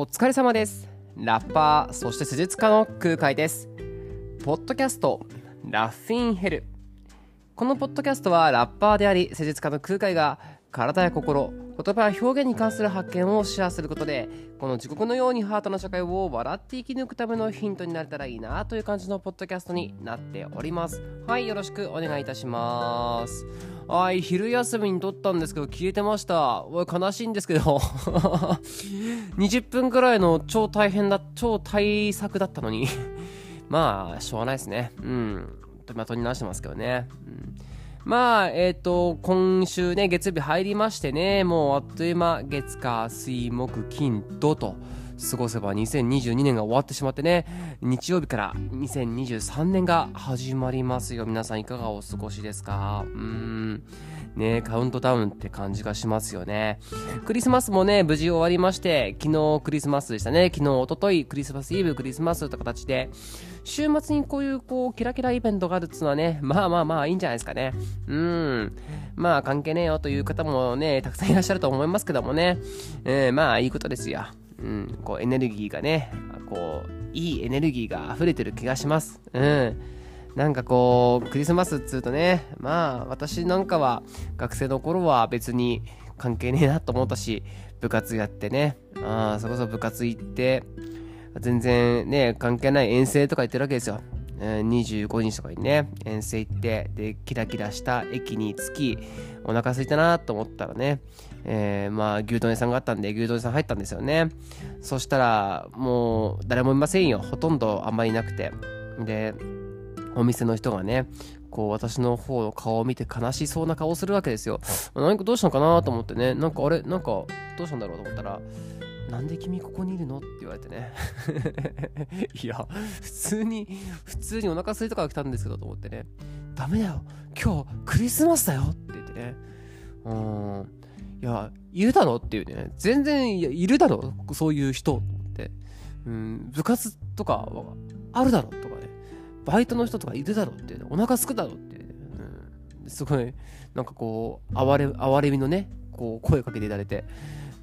お疲れ様です。ラッパーそして施術家の空海です。ポッドキャストラッフィンヘル。このポッドキャストはラッパーであり施術家の空海が体や心言葉や表現に関する発見をシェアすることでこの地獄のようにハートな社会を笑って生き抜くためのヒントになれたらいいなという感じのポッドキャストになっております。はいよろしくお願いいたします。はい昼休みに撮ったんですけど消えてました。おい悲しいんですけど。20分くらいの超大変だ超大作だったのに。まあしょうがないですね。うん。まあ撮り直してますけどね、うん。まあ、えっ、ー、と、今週ね、月曜日入りましてね、もうあっという間、月火水木金土と、過ごせば2022年が終わってしまってね、日曜日から2023年が始まりますよ。皆さんいかがお過ごしですか？うーん。ねカウントダウンって感じがしますよね。クリスマスもね、無事終わりまして、昨日クリスマスでしたね。昨日、おととい、クリスマスイブ、クリスマスという形で、週末にこういうこうキラキライベントがあるっていうのはね、まあまあまあいいんじゃないですかね。うん。まあ関係ねえよという方もね、たくさんいらっしゃると思いますけどもね。えー、まあいいことですよ。うん。こうエネルギーがね、こう、いいエネルギーが溢れてる気がします。うん。なんかこう、クリスマスっつうとね、まあ私なんかは学生の頃は別に関係ねえなと思ったし、部活やってね、ああそこそ部活行って、全然ね、関係ない遠征とか行ってるわけですよ。25日とかにね、遠征行って、で、キラキラした駅に着き、お腹空いたなと思ったらね、えー、まあ、牛丼屋さんがあったんで、牛丼屋さん入ったんですよね。そしたら、もう、誰もいませんよ。ほとんどあんまりいなくて。で、お店の人がね、こう私の方の顔を見て悲しそうな顔をするわけですよ。何かどうしたのかなと思ってね、なんかあれ、なんかどうしたんだろうと思ったら、なんで君ここにいるの？って言われてね。いや、普通に、普通にお腹空いたから来たんですけどと思ってね。ダメだよ。今日クリスマスだよって言ってね。うん。いや、いるだろっていうね。全然いやいるだろそういう人って。うん、部活とかはあるだろとかね。バイトの人とかいるだろって、ねお腹すくだろって、うん、すごい、なんかこう、哀れ、哀れみのね、こう、声かけていただいて、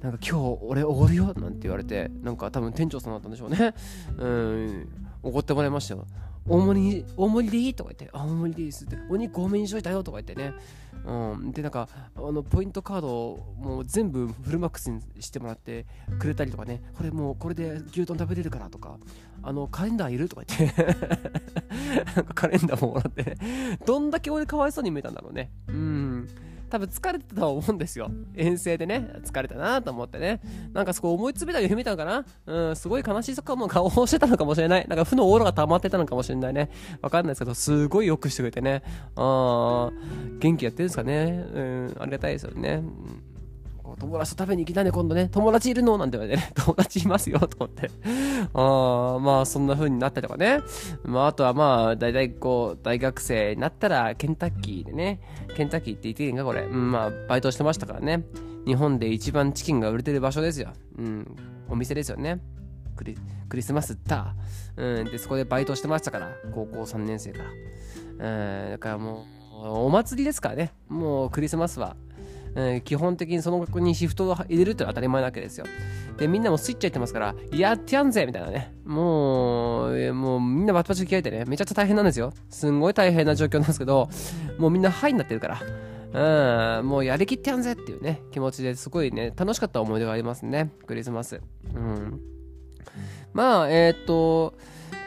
なんか今日俺おごるよなんて言われて、なんか多分店長さんだったんでしょうね。うん、おごってもらいましたよ。大盛り、大盛りでいいとか言って、あ、大盛りでいいですって、お肉多めにしといたよとか言ってね。うん、で、なんか、あの、ポイントカードをもう全部フルマックスにしてもらってくれたりとかね、これもうこれで牛丼食べれるからとか、あの、カレンダーいるとか言って なんかカレンダーももらって、どんだけ俺かわいそうに見えたんだろうね。うん。多分疲れてたと思うんですよ。遠征でね、疲れたなと思ってね。なんかそこ思い詰めた夢見たのかなうん、すごい悲しい顔をしてたのかもしれない。なんか負のオーラが溜まってたのかもしれないね。わかんないですけど、すごい良くしてくれてね。あー、元気やってるんですかね。うん、ありがたいですよね。うん友達と食べに行きたいね、今度ね。友達いるの？なんて言われてね。友達いますよ、と思って。あまあ、そんな風になったりとかね。まあ、あとはまあ、大体こう、大学生になったら、ケンタッキーでね。ケンタッキーって言っていいんか、これ。うん、まあ、バイトしてましたからね。日本で一番チキンが売れてる場所ですよ。うん、お店ですよね。クリクリスマスだ。うん、で、そこでバイトしてましたから。高校3年生から。うん、だからもう、お祭りですからね。もうクリスマスはえー、基本的にその学校にシフトを入れるってのは当たり前なわけですよ。で、みんなもスイッチ入ってますから、やってやんぜみたいなね。もう、もうみんなバチバチ着替えてね、めちゃくちゃ大変なんですよ。すんごい大変な状況なんですけど、もうみんなハイになってるから。うん、もうやりきってやんぜっていうね、気持ちですごいね、楽しかった思い出がありますね、クリスマス。うん。まあ、えー、っと、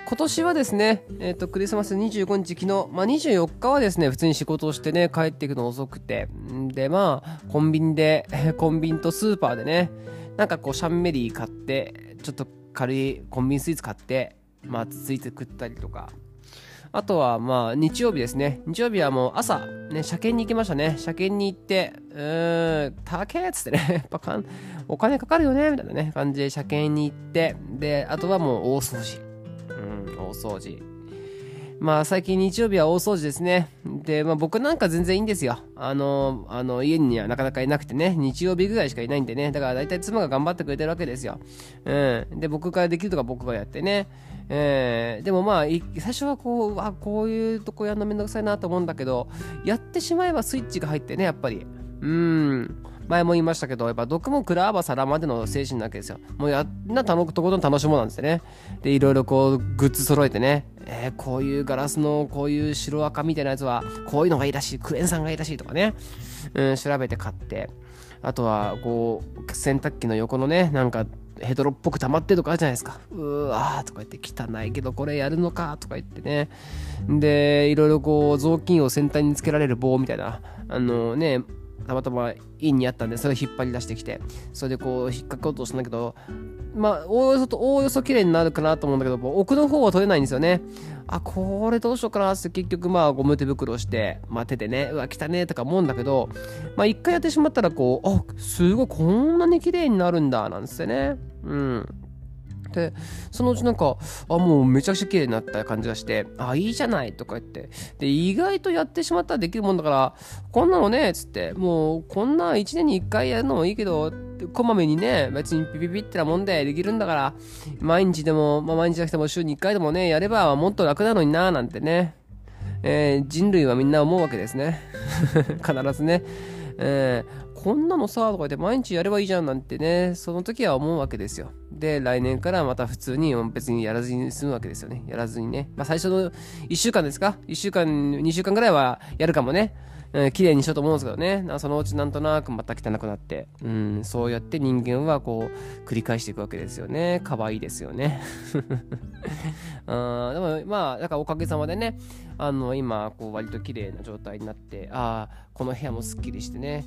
今年はですね、えっ、ー、と、クリスマス25日、昨日、まあ、24日はですね、普通に仕事をしてね、帰っていくの遅くて、んで、まあ、コンビニで、コンビニとスーパーでね、なんかこう、シャンメリー買って、ちょっと軽いコンビニスイーツ買って、まあ、つついて食ったりとか、あとは、まあ、日曜日ですね。日曜日はもう朝、ね、車検に行きましたね。車検に行って、うーん、高えっつってね、やっぱかん、お金かかるよね、みたいなね、感じで車検に行って、で、あとはもう大掃除。大掃除。まあ最近日曜日は大掃除ですね。で、まあ僕なんか全然いいんですよ。あの、あの家にはなかなかいなくてね、日曜日ぐらいしかいないんでね。だから大体妻が頑張ってくれてるわけですよ。うん。で、僕からできるとか僕がやってね。えー、でもまあ、最初はこう、あ、こういうとこやるのめんどくさいなと思うんだけど、やってしまえばスイッチが入ってね、やっぱり。うん前も言いましたけど、やっぱ毒も食らわば皿までの精神なわけですよ。もうやんなとことん楽しもうなんですよね。で、いろいろこう、グッズ揃えてね、えー、こういうガラスのこういう白赤みたいなやつは、こういうのがいいらしい、クエン酸がいいらしいとかね、うん、調べて買って、あとは、こう、洗濯機の横のね、なんか、ヘドロっぽく溜まってとかあるじゃないですか。うわーとか言って汚いけどこれやるのかとか言ってね。で、いろいろこう雑巾を先端につけられる棒みたいな、あのね、たまたまインにあったんで、それを引っ張り出してきて、それでこう引っ掛けようとしたんだけど、まあ、おおよそと、おおよそ綺麗になるかなと思うんだけど、奥の方は取れないんですよね。あ、これどうしようかなって結局まあゴム手袋して、まあ手でね、うわ、汚ねとか思うんだけど、まあ一回やってしまったらこう、あ、すごいこんなに綺麗になるんだ、なんつってね。うん。で、そのうちなんか、あ、もうめちゃくちゃ綺麗になった感じがして、あ、いいじゃないとか言って、で、意外とやってしまったらできるもんだから、こんなのね、つって、もう、こんな1年に1回やるのもいいけど、こまめにね、別にピピピってなもんでできるんだから、毎日でも、まあ、毎日じゃなくても週に1回でもね、やればもっと楽なのにな、なんてね、えー、人類はみんな思うわけですね。必ずね。えー、こんなのさ、とか言って毎日やればいいじゃんなんてね、その時は思うわけですよ。で、来年からまた普通に別にやらずに済むわけですよね。やらずにね。まあ最初の1週間ですか ?1 週間、2週間ぐらいはやるかもね。うん、綺麗にしようと思うんですけどね。そのうちなんとなくまた汚くなって。うん、そうやって人間はこう、繰り返していくわけですよね。可愛いですよね。あでもまあ、だからおかげさまでね、あの、今、こう、割と綺麗な状態になって、ああ、この部屋もすっきりしてね。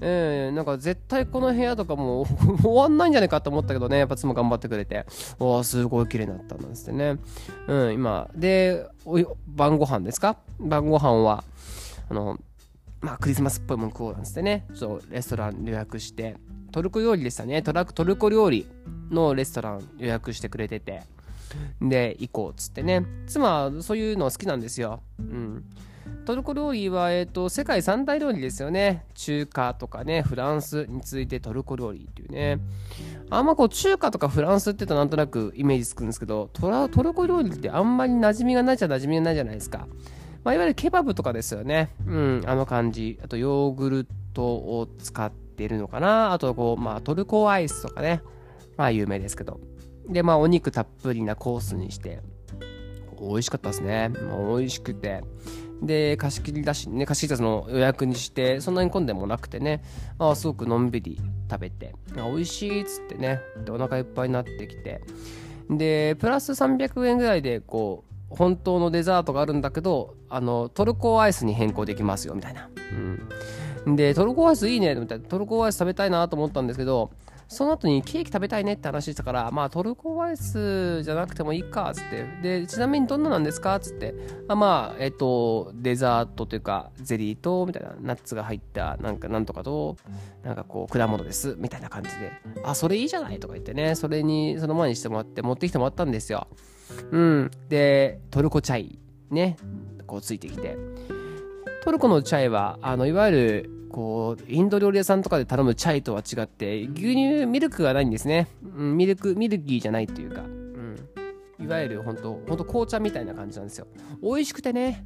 えー、なんか絶対この部屋とかも終わんないんじゃないかと思ったけどね、やっぱ妻頑張ってくれて、おすごい綺麗になったんですね。うん、今、で、晩ご飯ですか？晩ご飯は、あの、まあクリスマスっぽいもの食おうなんつってね、ちょっとレストラン予約して、トルコ料理でしたね、トラトルコ料理のレストラン予約してくれてて、で、行こうっつってね、妻はそういうの好きなんですよ。うん。トルコ料理は、えーと、世界三大料理ですよね。中華とかね、フランスに続いてトルコ料理っていうね。あんまこう中華とかフランスって言うとなんとなくイメージつくんですけど、トラトルコ料理ってあんまり馴染みがないじゃ馴染みがないじゃないですか。まあ、いわゆるケバブとかですよね。うん、あの感じ。あとヨーグルトを使ってるのかな。あとこう、まあトルコアイスとかね。まあ有名ですけど。で、まあお肉たっぷりなコースにして、美味しかったですね。もう美味しくて。で、貸し切りだしね、貸し切りたの予約にして、そんなに混んでもなくてね、あすごくのんびり食べて、あ美味しいっつってね、で、お腹いっぱいになってきて、で、プラス300円ぐらいで、こう、本当のデザートがあるんだけど、あの、トルコアイスに変更できますよ、みたいな。うん。で、トルコアイスいいね、みたいな。トルコアイス食べたいなと思ったんですけど、その後にケーキ食べたいねって話したから、まあトルコアイスじゃなくてもいいか、つって。で、ちなみにどんななんですかつって。あまあ、えっと、デザートというか、ゼリーと、みたいな、ナッツが入った、なんかなんとかと、なんかこう、果物です、みたいな感じで。あ、それいいじゃないとか言ってね、それに、その前にしてもらって、持ってきてもらったんですよ。うん。で、トルコチャイ、ね、こうついてきて。トルコのチャイは、あの、いわゆる、こう、インド料理屋さんとかで頼むチャイとは違って、牛乳、ミルクがないんですね。うん、ミルク、ミルキーじゃないっていうか、うん。いわゆる本当本当紅茶みたいな感じなんですよ。美味しくてね。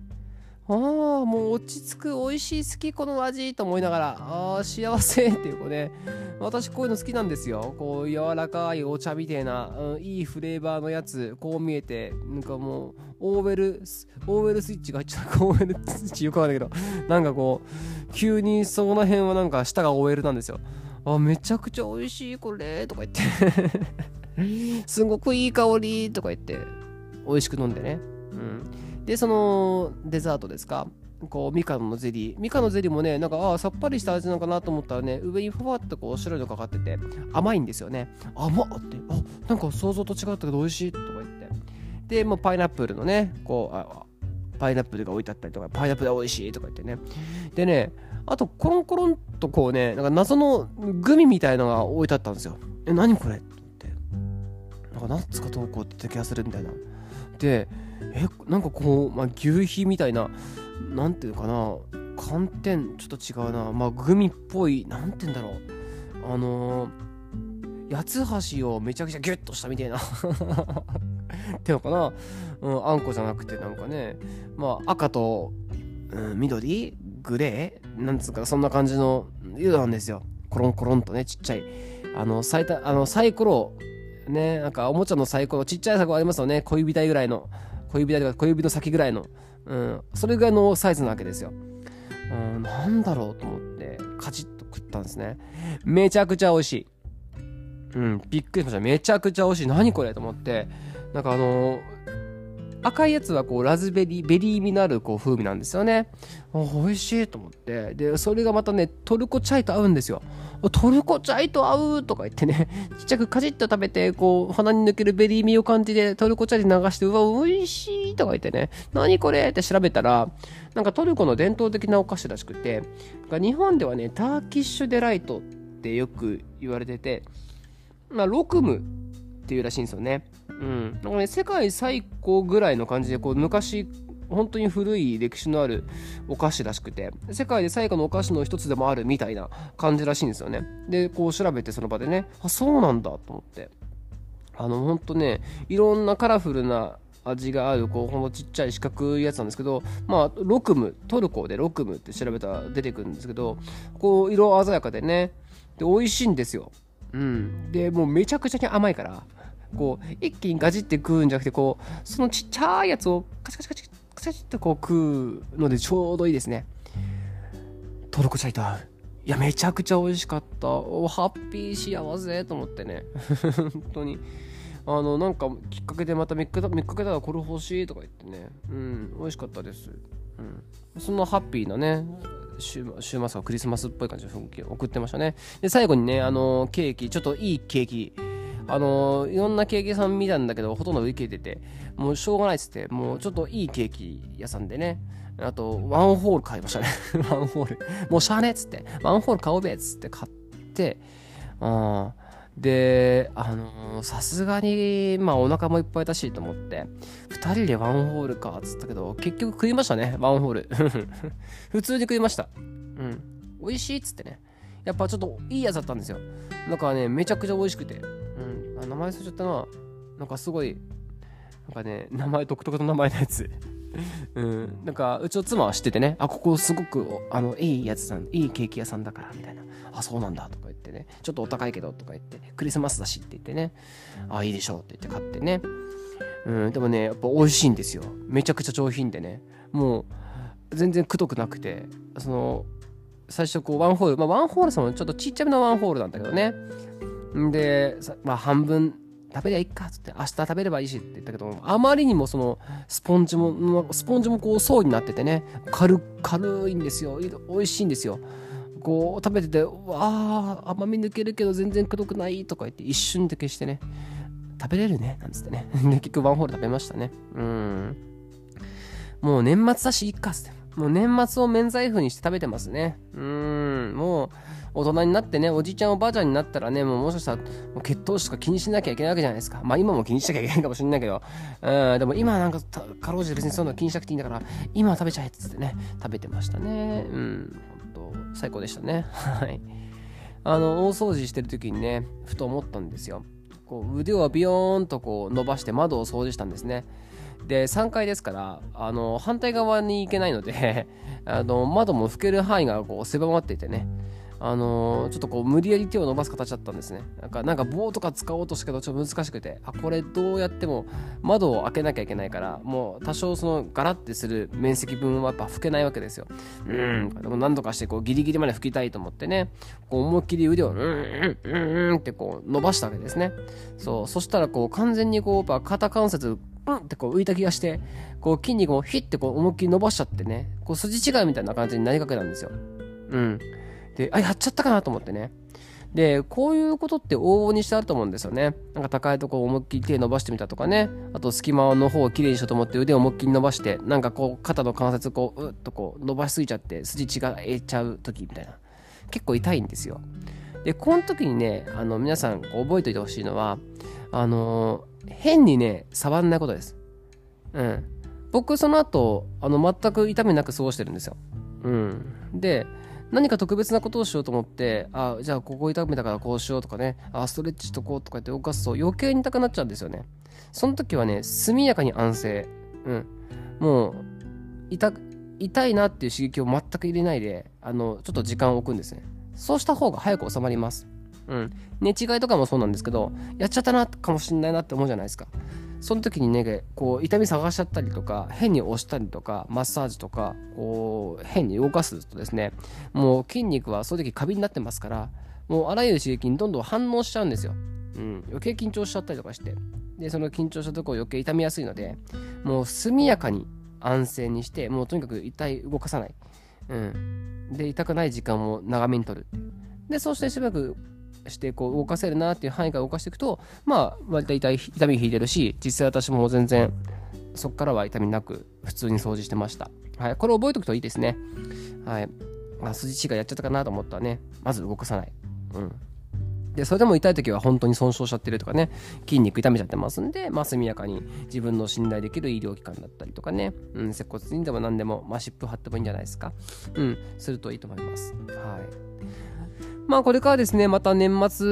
ああ、もう落ち着く、美味しい、好き、この味と思いながら、ああ、幸せっていう、こうね、私こういうの好きなんですよ。こう、柔らかいお茶みたいな、うん、いいフレーバーのやつ、こう見えて、なんかもう、オーベル、オーベルスイッチが入っちゃう、オーベルスイッチよくわかんないけど、なんかこう、急にその辺はなんか舌が OL なんですよ。あ、めちゃくちゃ美味しい、これ、とか言って すごくいい香り、とか言って、美味しく飲んでね。うん。で、そのデザートですか？こう、みかんのゼリー。みかんのゼリーもね、なんか、ああ、さっぱりした味なのかなと思ったらね、上にふわっとこう、白いのかかってて、甘いんですよね。甘っって、あ、なんか想像と違ったけど美味しいとか言って。で、もうパイナップルのね、こう、あパイナップルが置いてあったりとか、パイナップル美味しいとか言ってね。でね、あと、コロンコロンとこうね、なんか謎のグミみたいのが置いてあったんですよ。え、何これ？って。なんかナッツかどうこうって気がするみたいな。で、えなんかこう、まあ、牛皮みたいななんていうかな寒天ちょっと違うなまあグミっぽいなんて言うんだろうあのー、八つ橋をめちゃくちゃギュッとしたみたいな っていうのかな、うん、あんこじゃなくてなんかねまあ赤と、うん、緑グレーなんつうかそんな感じのいうなんですよ。コロンコロンとね、ちっちゃい。あの、サイあのサイコロ、ね、なんかおもちゃのサイコロ、ちっちゃいサイコロありますよね。小指大ぐらいの。小指だとか小指の先ぐらいの。うん、それぐらいのサイズなわけですよ。うん、なんだろうと思って、カチッと食ったんですね。めちゃくちゃ美味しい。うん、びっくりしました。めちゃくちゃ美味しい。何これと思って、なんかあのー、赤いやつはこうラズベリー、ベリー味のあるこう風味なんですよね。美味しいと思って。で、それがまたね、トルコチャイと合うんですよ。トルコチャイと合うとか言ってね、ちっちゃくカチッと食べて、こう、鼻に抜けるベリー味を感じて、トルコチャイで流して、うわ、美味しいとか言ってね、何これって調べたら、なんかトルコの伝統的なお菓子らしくて、日本ではね、ターキッシュデライトってよく言われてて、まあ、ロクムっていうらしいんですよね。うん。なんかね、世界最高ぐらいの感じで、こう、昔、本当に古い歴史のあるお菓子らしくて、世界で最古のお菓子の一つでもあるみたいな感じらしいんですよね。で、こう調べてその場でね、あ、そうなんだと思って。あの、ほんとね、いろんなカラフルな味がある、こう、ほんとちっちゃい四角いやつなんですけど、まあ、ロクム、トルコでロクムって調べたら出てくるんですけど、こう、色鮮やかでね、で、美味しいんですよ。うん。で、もうめちゃくちゃに甘いから、こう、一気にガジって食うんじゃなくて、こう、そのちっちゃいやつをカチカチカチカチッとこう食うのでちょうどいいですね。トルコチャイタいや、めちゃくちゃ美味しかった。お、ハッピー幸せと思ってね。本当に。あの、なんかきっかけでまた見かけたらこれ欲しいとか言ってね。うん、美味しかったです。うん。そのハッピーなね、週週末はクリスマスっぽい感じの雰囲気を送ってましたね。で、最後にね、あのケーキ、ちょっといいケーキ、あのいろんなケーキ屋さん見たんだけど、ほとんど売り切れてて、もうしょうがないっつって、もうちょっといいケーキ屋さんでね、あと、ワンホール買いましたね。ワンホール。もうしゃあねっつって、ワンホール買おうべっつって買って、あで、あのさすがに、まあお腹もいっぱいだしと思って、2人でワンホールかっつったけど、結局食いましたね、ワンホール。普通に食いました。うん。美味しいっつってね。やっぱちょっといいやつだったんですよ。だかね、めちゃくちゃ美味しくて。名前忘れちゃったな。なんかすごい、なんかね、名前独特の名前のやつ。うん、なんかうちの妻は知っててね。あここすごくあのいいやつさんいいケーキ屋さんだからみたいな。あそうなんだとか言ってね。ちょっとお高いけどとか言って。クリスマスだしって言ってね。あいいでしょうって言って買ってね。うん。でもねやっぱ美味しいんですよ。めちゃくちゃ上品でね。もう全然くどくなくて。その最初こうワンホール。まあワンホールさんもちょっとちっちゃめのワンホールなんだけどね。でまあ半分食べりゃいいかっつって明日食べればいいしって言ったけどあまりにもそのスポンジもスポンジもこう層になっててね軽軽いんですよ。美味しいんですよ。こう食べててわあ甘み抜けるけど全然くどくないとか言って一瞬で消してね食べれるねなんつってね。結局ワンホール食べましたね。うん。もう年末だしいっかっつって。もう年末を免罪符にして食べてますね。うん。もう大人になってね、おじいちゃんおばあちゃんになったらね、もうもしかしたら、血糖値とか気にしなきゃいけないわけじゃないですか。まあ今も気にしなきゃいけないかもしれないけど、うん、でも今なんか、かろうじて別にそういうの気にしなくていいんだから、今は食べちゃえっつってね、食べてましたね。うん、ほんと、最高でしたね。はい。あの、大掃除してる時にね、ふと思ったんですよ。こう腕をビヨーンとこう伸ばして窓を掃除したんですね。で3階ですからあの反対側に行けないので あの窓も拭ける範囲がこう狭まっていてねあのー、ちょっとこう無理やり手を伸ばす形だったんですね。なんか、なんか棒とか使おうとしたけど、ちょっと難しくて、あ、これどうやっても窓を開けなきゃいけないから、もう多少そのガラッてする面積分はやっぱ拭けないわけですよ。うん、でも何とかしてこうギリギリまで拭きたいと思ってね、こう思いっきり腕を、うん、うん、うんってこう伸ばしたわけですね。そう、そしたらこう完全にこう、やっぱ肩関節うんってこう浮いた気がして、こう筋肉をヒッてこう思いっきり伸ばしちゃってね、こう筋違いみたいな感じになりかけたんですよ。うん。で、あ、やっちゃったかなと思ってね。で、こういうことって往々にしてあると思うんですよね。なんか高いとこを思いっきり手伸ばしてみたとかね。あと隙間の方をきれいにしようと思って腕を思いっきり伸ばして、なんかこう肩の関節こう、うっとこう伸ばしすぎちゃって筋血がえちゃう時みたいな。結構痛いんですよ。で、この時にね、あの皆さん覚えておいてほしいのは、あの、変にね、触んないことです。うん。僕その後、あの全く痛みなく過ごしてるんですよ。うん。で、何か特別なことをしようと思って、あ、じゃあここ痛めたからこうしようとかね、あ、ストレッチしとこうとか言って動かすと余計に痛くなっちゃうんですよね。その時はね、速やかに安静。うん。もう、痛、痛いなっていう刺激を全く入れないで、あの、ちょっと時間を置くんですね。そうした方が早く収まります。うん。寝違いとかもそうなんですけど、やっちゃったなかもしんないなって思うじゃないですか。その時にね、こう、痛み探しちゃったりとか、変に押したりとか、マッサージとか、こう、変に動かすとですね、もう筋肉はそういう時カビになってますから、もうあらゆる刺激にどんどん反応しちゃうんですよ。うん。余計緊張しちゃったりとかして。で、その緊張したところ余計痛みやすいので、もう速やかに安静にして、もうとにかく痛い、動かさない。うん。で、痛くない時間を長めにとる。で、そうしてしばらくしてこう動かせるなっていう範囲から動かしていくとまあ割と痛い痛み引いてるし実際私も全然そこからは痛みなく普通に掃除してました。はい、これ覚えておくといいですね。はい。あ、筋違いやっちゃったかなと思ったらね、まず動かさない。うん。で、それでも痛い時は本当に損傷しちゃってるとかね、筋肉痛めちゃってますんで、まあ、速やかに自分の信頼できる医療機関だったりとかね、うん、接骨院でも何でも、まあ、湿布貼ってもいいんじゃないですか。うん、するといいと思います。はい。まあこれからですね、また年末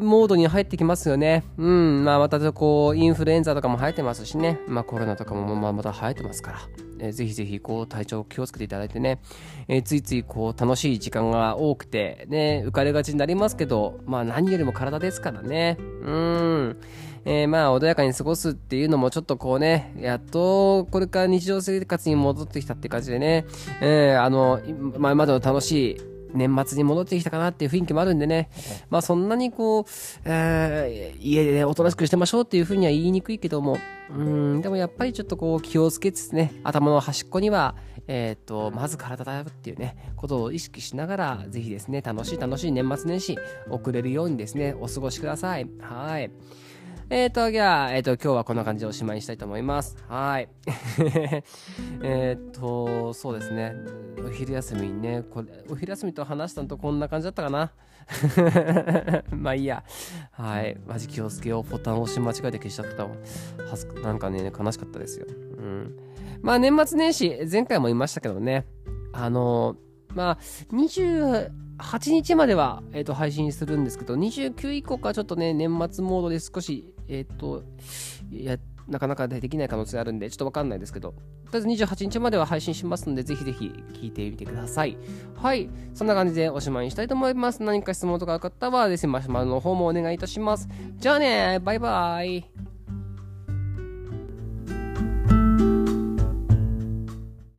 モードに入ってきますよね。うん、まあまたこう、インフルエンザとかも流行ってますしね、まあコロナとかもまあまた流行ってますから、えー、ぜひぜひこう体調気をつけていただいてね、えー、ついついこう楽しい時間が多くて、ね、浮かれがちになりますけど、まあ何よりも体ですからね。うん。えー、まあ穏やかに過ごすっていうのもちょっとこうね、やっとこれから日常生活に戻ってきたって感じでね、えー、あの、前までの楽しい年末に戻ってきたかなっていう雰囲気もあるんでね、まあそんなにこう、えー、家でね、おとなしくしてましょうっていうふうには言いにくいけども、うん、でもやっぱりちょっとこう気をつけつつね、頭の端っこには、えっ、ー、と、まず体だよっていうね、ことを意識しながら、ぜひですね、楽しい楽しい年末年始、送れるようにですね、お過ごしください。はい。えっ、ー、と、じゃあ、えっ、ー、と、今日はこんな感じでおしまいにしたいと思います。はい。えっと、そうですね。お昼休みにね、これ、お昼休みと話したのとこんな感じだったかな。まあいいや。はい。マジ気をつけよう。ボタン押し間違えて消しちゃったわ。はずなんかね、悲しかったですよ。うん。まあ年末年始、前回も言いましたけどね。あの、まあ、20、8日までは、えーと、配信するんですけど、29以降かちょっとね、年末モードで少し、えっ、ー、と、いや、なかなかできない可能性あるんで、ちょっとわかんないですけど、とりあえず28日までは配信しますので、ぜひぜひ聞いてみてください。はい。そんな感じでおしまいにしたいと思います。何か質問とかある方はですね、マシュマロの方もお願いいたします。じゃあね、バイバイ。